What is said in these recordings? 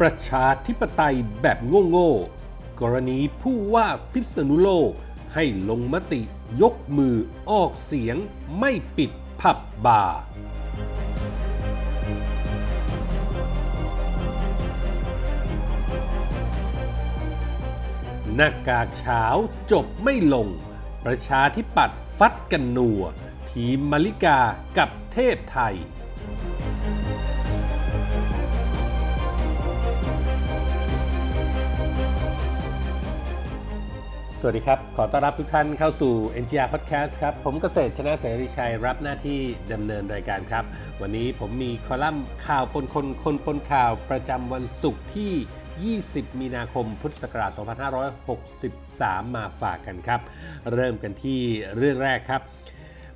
ประชาธิปไตยแบบโง่ๆ กรณีผู้ว่าพิษณุโลกให้ลงมติยกมือออกเสียงไม่ปิดผับบาร์หน้ากากเช้าจบไม่ลง ประชาธิปัตย์ฟัดกันนัว ทีมมาริกากับเทพไทย วัสดีครับ ขอต้อนรับทุกท่านเข้าสู่ NGR Podcast ครับ ผมเกษตรชนะเสรีชัยรับหน้าที่ดำเนินรายการครับ วันนี้ผมมีคอลัมน์ข่าวปนคนคนปนข่าวประจำวันศุกร์ที่ 20 มีนาคม พุทธศักราช 2563 มาฝากกันครับ เริ่มกันที่เรื่องแรกครับ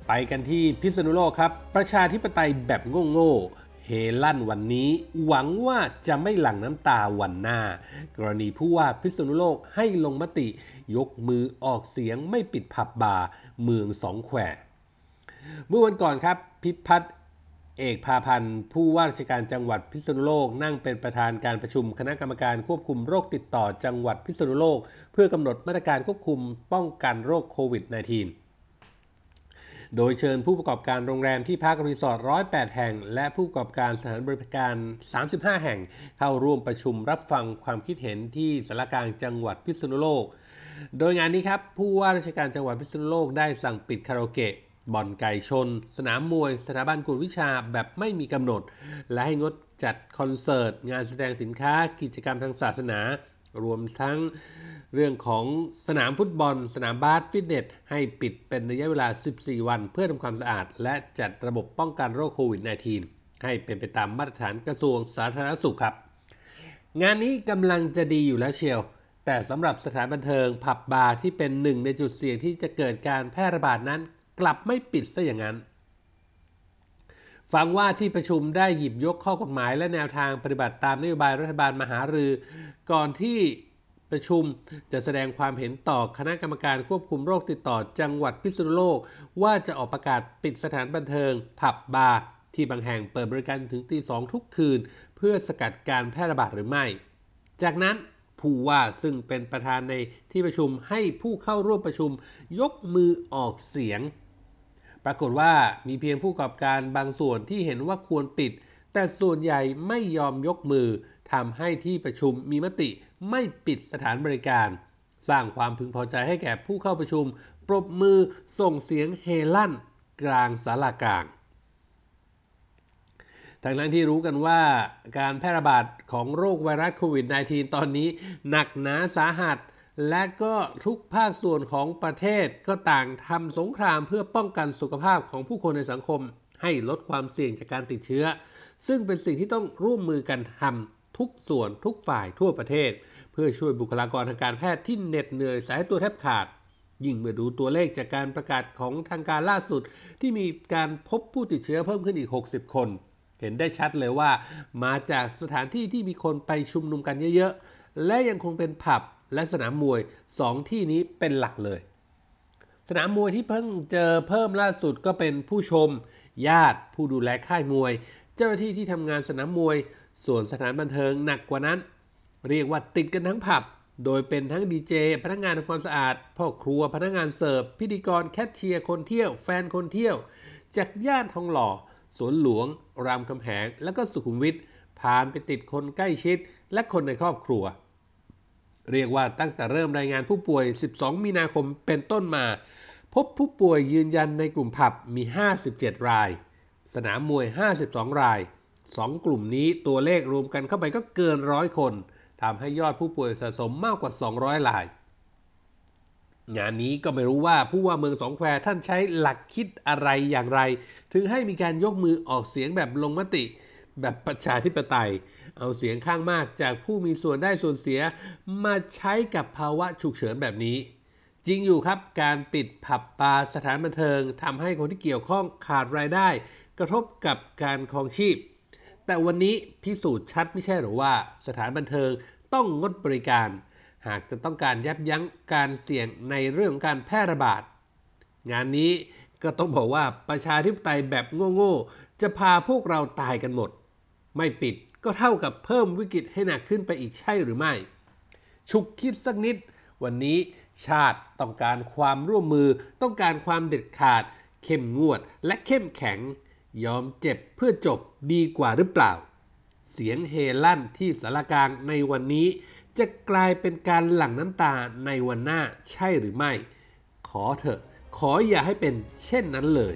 ไปกันที่พิษณุโลกครับ ประชาธิปไตยแบบโง่เฮลั่นวันนี้หวังว่าจะไม่หลั่งน้ำตาวันหน้า กรณีผู้ว่าพิษณุโลกให้ลงมติ ยกมือออกเสียงไม่ปิดผับบาร์เมืองสองแควเมื่อวันก่อนครับพิพัฒน์เอกพาพันธ์ผู้ว่าราชการจังหวัดพิษณุโลก นั่งเป็นประธานการประชุมคณะกรรมการควบคุมโรคติดต่อจังหวัดพิษณุโลก เพื่อกำหนดมาตรการควบคุมป้องกันโรคโควิด -19 โดยเชิญผู้ประกอบการโรงแรมที่พักรีสอร์ท 108 แห่ง และผู้ประกอบการสถานบริการ 35 แห่ง เข้าร่วมประชุมรับฟังความคิดเห็นที่สารกลางจังหวัดพิษณุโลก โดยงานนี้ครับ ผู้ว่าราชการจังหวัดพิษณุโลกได้สั่งปิดคาราโอเกะบ่อนไก่ชน สนามมวย สถาบันกวดวิชาแบบไม่มีกำหนด และให้งดจัดคอนเสิร์ต งานแสดงสินค้า กิจกรรมทางศาสนา รวมทั้งเรื่องของสนามฟุตบอล สนามบาสฟิตเนส ให้ปิดเป็นระยะเวลา 14 วัน เพื่อทำความสะอาด และจัดระบบป้องกันโรคโควิด -19 ให้เป็นไปตามมาตรฐานกระทรวงสาธารณสุขครับ งานนี้กำลังจะดีอยู่แล้วเชียว แต่สำหรับสถานบันเทิงผับบาร์ที่เป็นหนึ่งในจุดเสี่ยงที่จะเกิดการแพร่ระบาดนั้น กลับไม่ปิดซะอย่างนั้น ฟังว่าที่ประชุมได้หยิบยกข้อกฎหมายและแนวทางปฏิบัติตามนโยบายรัฐบาลมหารือ ก่อนที่ประชุมจะแสดงความเห็นต่อคณะกรรมการควบคุมโรคติดต่อจังหวัดพิษณุโลก ว่าจะออกประกาศปิดสถานบันเทิง ผับบาร์ที่บางแห่งเปิดบริการถึงตีสองทุกคืน เพื่อสกัดการแพร่ระบาดหรือไม่ จากนั้น ผู้ว่าซึ่งเป็นประธานในที่ประชุมให้ผู้เข้าร่วมประชุมยกมือออกเสียง ปรากฏว่ามีเพียงผู้ประกอบการบางส่วนที่เห็นว่าควรปิด แต่ส่วนใหญ่ไม่ยอมยกมือทำให้ที่ประชุมมีมติไม่ปิดสถานบริการ สร้างความพึงพอใจให้แก่ผู้เข้าประชุม ปรบมือส่งเสียงเฮลั่น กลางสารากลาง ทั้งนั้นที่รู้กันว่าการแพร่ระบาดของโรคไวรัสโควิด -19 ตอนนี้หนักหนาสาหัส และก็ทุกภาคส่วนของประเทศก็ต่างทำสงครามเพื่อป้องกันสุขภาพของผู้คนในสังคม ให้ลดความเสี่ยงจากการติดเชื้อ ซึ่งเป็นสิ่งที่ต้องร่วมมือกันทำทุกส่วนทุกฝ่ายทั่วประเทศ เพื่อช่วยบุคลากรทางการแพทย์ที่เหน็ดเหนื่อยสายตัวแทบขาดยิ่งเมื่อดูตัวเลขจากการประกาศของทางการล่าสุด ที่มีการพบผู้ติดเชื้อเพิ่มขึ้นอีก 60 คน เห็นได้ชัดเลยว่า มาจากสถานที่ที่มีคนไปชุมนุมกันเยอะๆ และยังคงเป็นผับและสนามมวย 2 ที่นี้เป็นหลักเลย สนามมวยที่เพิ่งเจอเพิ่มล่าสุดก็เป็นผู้ชม ญาติ ผู้ดูแลค่ายมวย เจ้าหน้าที่ที่ทำงานสนามมวย ส่วนสถานบันเทิงหนักกว่านั้น เรียกว่าติดกันทั้งผับ โดยเป็นทั้งดีเจพนักงานทำความสะอาดพ่อครัวพนักงานเสิร์ฟพิธีกรแคชเชียร์คนเที่ยว แฟนคนเที่ยว จากย่านทองหล่อ สวนหลวง รามคำแหง และก็สุขุมวิทผ่านไปติดคนใกล้ชิด และคนในครอบครัว เรียกว่าตั้งแต่เริ่มรายงานผู้ป่วย 12 มีนาคมเป็นต้นมา พบผู้ป่วยยืนยันในกลุ่มผับมี 57 ราย สนามมวย 52 ราย 2 กลุ่มนี้ตัวเลขรวมกันเข้าไปก็เกินร้อยคนทำให้ยอดผู้ป่วยสะสมมากกว่า 200ราย งานนี้ก็ไม่รู้ว่าผู้ว่าเมืองสองแควท่านใช้หลักคิดอะไรอย่างไร ถึงให้มีการยกมือออกเสียงแบบลงมติ แบบประชาธิปไตย เอาเสียงข้างมากจากผู้มีส่วนได้ส่วนเสีย มาใช้กับภาวะฉุกเฉินแบบนี้ จริงอยู่ครับการปิดผับบาร์สถานบันเทิงทำให้คนที่เกี่ยวข้องขาดรายได้ กระทบกับการครองชีพ แต่วันนี้พิสูจน์ชัดไม่ใช่หรือว่าสถานบันเทิงต้องงดบริการ หากจะต้องการยับยั้งการเสี่ยงในเรื่องการแพร่ระบาด งานนี้ก็ต้องบอกว่าประชาธิปไตยแบบโง่ๆ จะพาพวกเราตายกันหมด ไม่ปิดก็เท่ากับเพิ่มวิกฤตให้หนักขึ้นไปอีกใช่หรือไม่ฉุกคิดสักนิด วันนี้ชาติต้องการความร่วมมือ ต้องการความเด็ดขาด เข้มงวดและเข้มแข็ง ยอมเจ็บเพื่อจบดีกว่าหรือเปล่า เสียงเฮลั่นที่สารกลางในวันนี้ จะกลายเป็นการหลั่งน้ำตาในวันหน้าใช่หรือไม่ ขอเถอะ ขออย่าให้เป็นเช่นนั้นเลย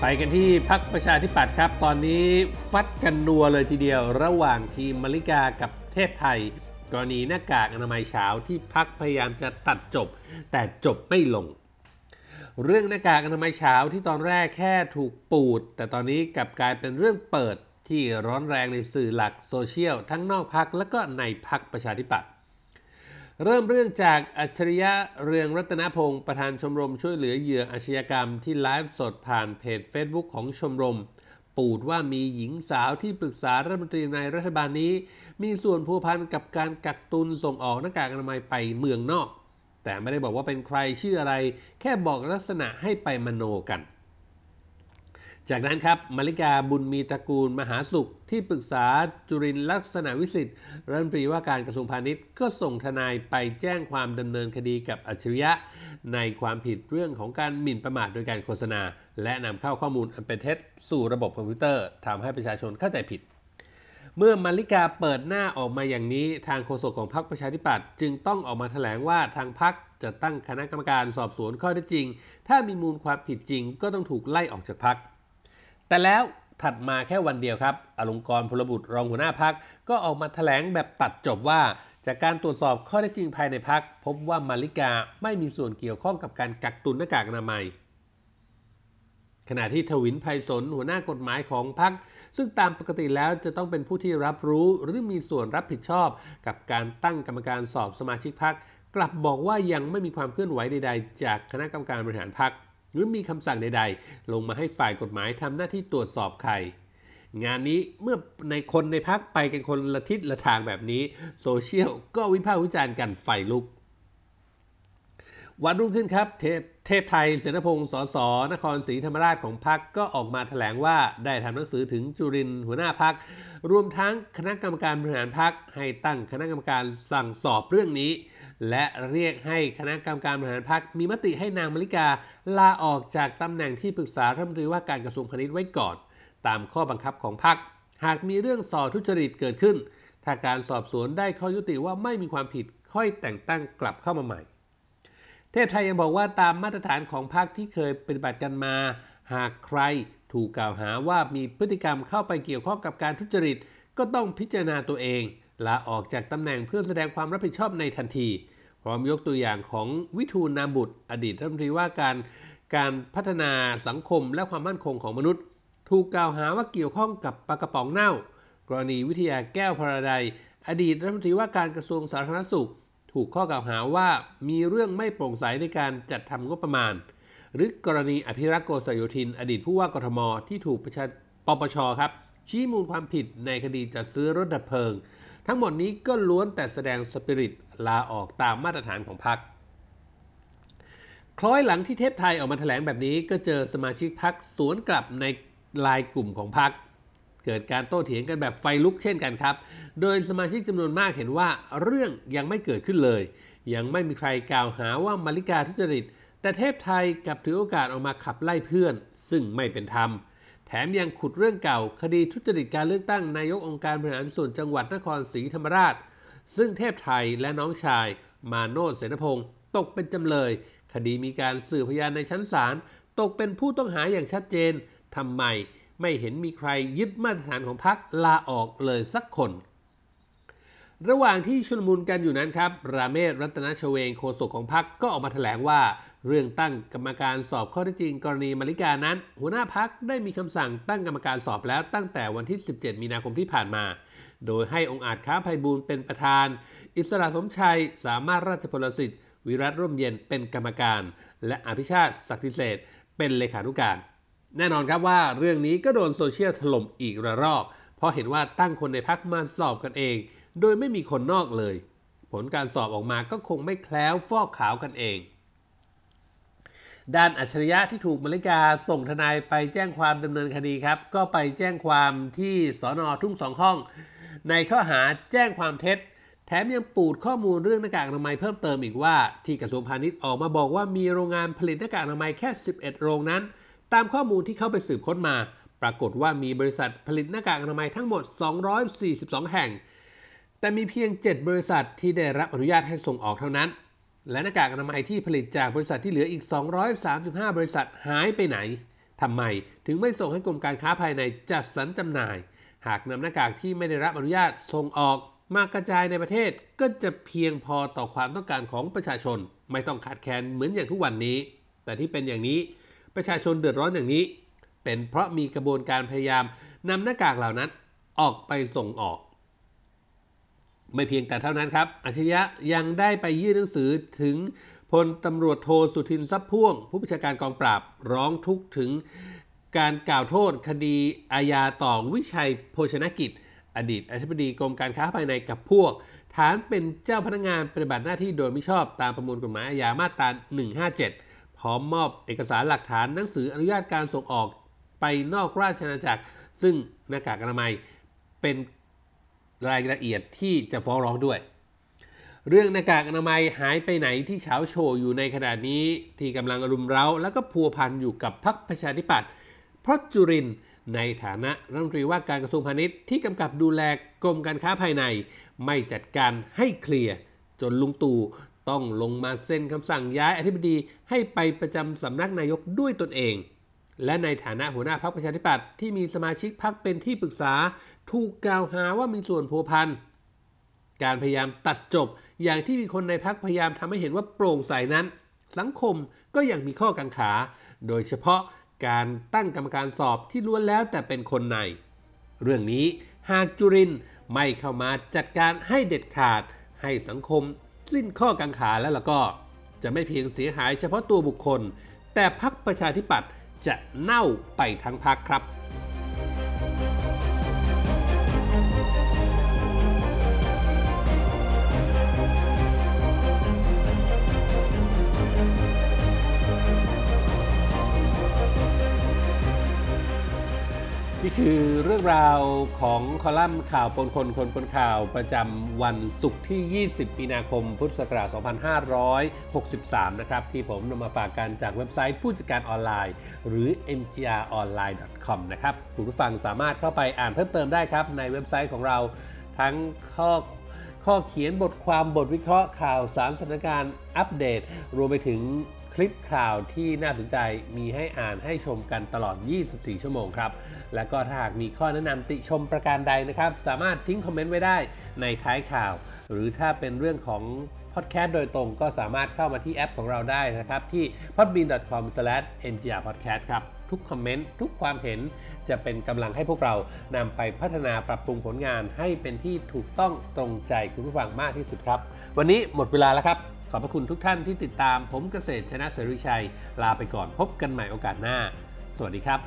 ไปกันที่พักประชาธิปัตย์ครับ ตอนนี้ฟัดกันนัวเลยทีเดียวระหว่างทีมมริกากับเทพไทย กรณีหน้ากากอนามัยเช้าที่พักพยายามจะตัดจบ แต่จบไม่ลง เรื่องหน้ากากอนามัยเช้าที่ตอนแรกแค่ถูกปูด แต่ตอนนี้กลับกลายเป็นเรื่องเปิดที่ร้อนแรงในสื่อหลักโซเชียล ทั้งนอกพักและก็ในพักประชาธิปัตย์เริ่มเรื่องจากอัจฉริยะเรืองรัตนพงศ์ประธานชมรมช่วยเหลือเหยื่ออาชญากรรมที่ไลฟ์สดผ่านเพจ Facebook ของชมรม ปูดว่ามีหญิงสาวที่ปรึกษารัฐมนตรีในรัฐบาลนี้ มีส่วนพัวพันกับการกักตุนส่งออกหน้ากากอนามัยไปเมืองนอก แต่ไม่ได้บอกว่าเป็นใครชื่ออะไร แค่บอกลักษณะให้ไปมโนกัน จากนั้นครับมาริกาบุญมีตระกูลมหาสุข ที่ปรึกษาจุรินทร์ลักษณะวิสิทธิ์รัฐมนตรีว่าการกระทรวงพาณิชย์ก็ส่งทนายไปแจ้งความดำเนินคดีกับอัจฉริยะ ในความผิดเรื่องของการหมิ่นประมาทโดยการโฆษณา และนำเข้าข้อมูลอันเป็นเท็จสู่ระบบคอมพิวเตอร์ทำให้ประชาชนเข้าใจผิด เมื่อมาริกาเปิดหน้าออกมาอย่างนี้ ทางโฆษกของพรรคประชาธิปัตย์จึงต้องออกมาแถลงว่าทางพรรคจะตั้งคณะกรรมการสอบสวนข้อเท็จจริง ถ้ามีมูลความผิดจริง ก็ต้องถูกไล่ออกจากพรรคแต่แล้วถัดมาแค่วันเดียวครับอลงกรพลบุตรรองหัวหน้าพักก็ออกมาแถลงแบบตัดจบว่า จากการตรวจสอบข้อเท็จจริงภายในพัก พบว่ามาริกาไม่มีส่วนเกี่ยวข้องกับการกักตุนหน้ากากอนามัย ขณะที่ทวินไพศาลหัวหน้ากฎหมายของพักซึ่งตามปกติแล้วจะต้องเป็นผู้ที่รับรู้หรือมีส่วนรับผิดชอบ กับการตั้งกรรมการสอบสมาชิกพักกลับบอกว่ายังไม่มีความเคลื่อนไหวใด ๆ จากคณะกรรมการบริหารพักหรือมีคำสั่งใด ๆ ลงมาให้ฝ่ายกฎหมายทำหน้าที่ตรวจสอบใครงานนี้เมื่อในคนในพักไปกันคนละทิศละทางแบบนี้ โซเชียลก็วิพากษ์วิจารณ์กันไฟลุก วันรุ่งขึ้นครับ เทพเทพไทยเสนพงศ์สสนครศรีธรรมราชของพักก็ออกมาแถลงว่าได้ทำหนังสือถึงจุรินทร์หัวหน้าพัก รวมทั้งคณะกรรมการบริหารพักให้ตั้งคณะกรรมการสั่งสอบเรื่องนี้ และเรียกให้คณะกรรมการบริหารพักมีมติให้นางมริกาลาออกจากตำแหน่งที่ปรึกษารัฐมนตรีว่าการกระทรวงพาณิชย์ไว้ก่อน ตามข้อบังคับของพักหากมีเรื่องส่อทุจริตเกิดขึ้น ถ้าการสอบสวนได้ข้อยุติว่าไม่มีความผิดค่อยแต่งตั้งกลับเข้ามาใหม่ เทพไทยยังบอกว่าตามมาตรฐานของพรรคที่เคยปฏิบัติกันมา หากใครถูกกล่าวหาว่ามีพฤติกรรมเข้าไปเกี่ยวข้องกับการทุจริต ก็ต้องพิจารณาตัวเองลาออกจากตำแหน่งเพื่อแสดงความรับผิดชอบในทันที พร้อมยกตัวอย่างของวิทูลนามบุตร อดีตรัฐมนตรีว่าการการพัฒนาสังคมและความมั่นคงของมนุษย์ ถูกกล่าวหาว่าเกี่ยวข้องกับปลากระป๋องเน่า กรณีวิทยาแก้วพราดอดีตรัฐมนตรีว่าการกระทรวงสาธารณสุข ถูกข้อกล่าวหาว่ามีเรื่องไม่โปร่งใสในการจัดทำงบประมาณ หรือกรณีอภิรักษ์โกษโยธิน อดีตผู้ว่ากทม ที่ถูกประชาปปชครับ ชี้มูลความผิดในคดีจัดซื้อรถดับเพลิง ทั้งหมดนี้ก็ล้วนแต่แสดงสปิริตลาออกตามมาตรฐานของพรรคคล้อยหลังที่เทพไทยออกมาแถลงแบบนี้ ก็เจอสมาชิกพักสวนกลับในลายกลุ่มของพัก เกิดการโต้เถียงกันแบบไฟลุกเช่นกันครับ โดยสมาชิกจำนวนมากเห็นว่าเรื่องยังไม่เกิดขึ้นเลย ยังไม่มีใครกล่าวหาว่ามาริกาทุจริต แต่เทพไทยกลับถือโอกาสออกมาขับไล่เพื่อน ซึ่งไม่เป็นธรรม แถมยังขุดเรื่องเก่า คดีทุจริตการเลือกตั้งนายกองค์การบริหารส่วนจังหวัดนครศรีธรรมราช ซึ่งเทพไทยและน้องชาย มาโนดเสนพงศ์ตกเป็นจำเลย คดีมีการสืบพยานในชั้นศาลตกเป็นผู้ต้องหาอย่างชัดเจนทำไม ไม่เห็นมีใครยึดมาตรฐานของพรรคลาออกเลยสักคน ระหว่างที่ชุลมุนกันอยู่นั้นครับ ราเมศรัตนชเวงโฆษกของพรรคก็ออกมาแถลงว่า เรื่องตั้งกรรมการสอบข้อเท็จจริงกรณีมาริกานั้น หัวหน้าพักได้มีคำสั่งตั้งกรรมการสอบแล้วตั้งแต่วันที่ 17 มีนาคมที่ผ่านมา โดยให้องค์อาจค้าภัยบูลเป็นประธาน อิสระสมชัยสามารถราชพลสิทธิ์วิรัตร่มเย็นเป็นกรรมการ และอภิชาติศักดิเศษเป็นเลขานุการ แน่นอนครับว่าเรื่องนี้ก็โดนโซเชียลถล่มอีกระรอก เพราะเห็นว่าตั้งคนในพักมาสอบกันเอง โดยไม่มีคนนอกเลย ผลการสอบออกมาก็คงไม่แคล้วฟอกขาวกันเอง ด้านอัจฉริยะที่ถูกมริกาส่งทนายไปแจ้งความดำเนินคดีครับ ก็ไปแจ้งความที่สอนอทุ่งสองห้อง ในข้อหาแจ้งความเท็จ แถมยังปูดข้อมูลเรื่องหน้ากากอนามัยเพิ่มเติมอีกว่าที่กระทรวงพาณิชย์ออกมาบอกว่ามีโรงงานผลิตหน้ากากอนามัยแค่ 11 โรงนั้น ตามข้อมูลที่เข้าไปสืบค้นมา ปรากฏว่ามีบริษัทผลิตหน้ากากอนามัยทั้งหมด 242 แห่ง แต่มีเพียง 7 บริษัทที่ได้รับอนุญาตให้ส่งออกเท่านั้น และหน้ากากอนามัยที่ผลิตจากบริษัทที่เหลืออีก 235 บริษัทหายไปไหนทำไมถึงไม่ส่งให้กรมการค้าภายในจัดสรรจำหน่าย หากนำหน้ากากที่ไม่ได้รับอนุญาตส่งออกมากระจายในประเทศก็จะเพียงพอต่อความต้องการของประชาชน ไม่ต้องขาดแคลนเหมือนอย่างทุกวันนี้ แต่ที่เป็นอย่างนี้ ประชาชนเดือดร้อนอย่างนี้ เป็นเพราะมีกระบวนการพยายามนำหน้ากากเหล่านั้นออกไปส่งออก ไม่เพียงแต่เท่านั้นครับอาชญะยังได้ไปยื่นหนังสือถึงพลตำรวจโทสุทินทรัพย์พ่วง ผู้บัญชาการกองปราบร้องทุกข์ถึงการกล่าวโทษคดีอาญาต่อวิชัยโภชนกิจ อดีตอธิบดีกรมการค้าภายในกับพวก ฐานเป็นเจ้าพนักงานปฏิบัติหน้าที่โดยมิชอบตามประมวลกฎหมายอาญามาตรา157 ร้อมมอบเอกสารหลักฐานหนังสืออนุญาตการส่งออกไปนอกราชอาณาจักร ซึ่งหน้ากากอนามัยเป็นรายละเอียดที่จะฟ้องร้องด้วย เรื่องหน้ากากอนามัยหายไปไหนที่เฉาโชว์อยู่ในขณะนี้ที่กำลังรุมเร้า แล้วก็พัวพันอยู่กับพรรคประชาธิปัตย์เพราะจุรินในฐานะรัฐมนตรีว่าการกระทรวงพาณิชย์ที่กำกับดูแลกรมการค้าภายใน ไม่จัดการให้เคลียร์จนลุงตู่ ต้องลงมาเซ็นคำสั่งย้ายอธิบดีให้ไปประจำสำนักนายกด้วยตนเอง และในฐานะหัวหน้าพรรคประชาธิปัตย์ที่มีสมาชิกพรรคเป็นที่ปรึกษา ถูกกล่าวหาว่ามีส่วนพัวพันการพยายามตัดจบอย่างที่มีคนในพักพยายามทำให้เห็นว่าโปร่งใสนั้น สังคมก็ยังมีข้อกังขา โดยเฉพาะการตั้งกรรมการสอบที่ล้วนแล้วแต่เป็นคนใน เรื่องนี้หากจุรินไม่เข้ามาจัดการให้เด็ดขาด ให้สังคม สิ้นข้อกังขาแล้วล่ะก็ จะไม่เพียงเสียหายเฉพาะตัวบุคคล แต่พักประชาธิปัตย์จะเน่าไปทั้งพักครับ คือเรื่องราวของคอลัมน์ข่าวปนคนคนปนข่าวประจำวันศุกร์ที่ 20 มีนาคม พุทธศักราช 2563 นะครับ ที่ผมนำมาฝากกันจากเว็บไซต์ผู้จัดการออนไลน์ หรือ mgronline.com นะครับคุณผู้ฟังสามารถเข้าไปอ่านเพิ่มเติมได้ครับ ในเว็บไซต์ของเราทั้งข้อข้อเขียนบทความบทวิเคราะห์ข่าวสารสถานการณ์อัปเดต รวมไปถึง คลิปข่าวที่น่าสนใจมีให้อ่านให้ชมกันตลอด 24 ชั่วโมงครับ และก็ถ้าหากมีข้อแนะนำติชมประการใดนะครับ สามารถทิ้งคอมเมนต์ไว้ได้ในท้ายข่าว หรือถ้าเป็นเรื่องของพอดแคสต์โดยตรงก็สามารถเข้ามาที่แอปของเราได้นะครับ ที่ podbean.com/ngrpodcast ครับ ทุกคอมเมนต์ทุกความเห็นจะเป็นกำลังให้พวกเรานำไปพัฒนาปรับปรุงผลงานให้เป็นที่ถูกต้องตรงใจคุณผู้ฟังมากที่สุดครับ วันนี้หมดเวลาแล้วครับ อบพระคุณทุกท่านที่ติดตามผมเกษตรชนะเสรีชัย ลาไปก่อนพบกันใหม่โอกาสหน้า สวัสดีครับ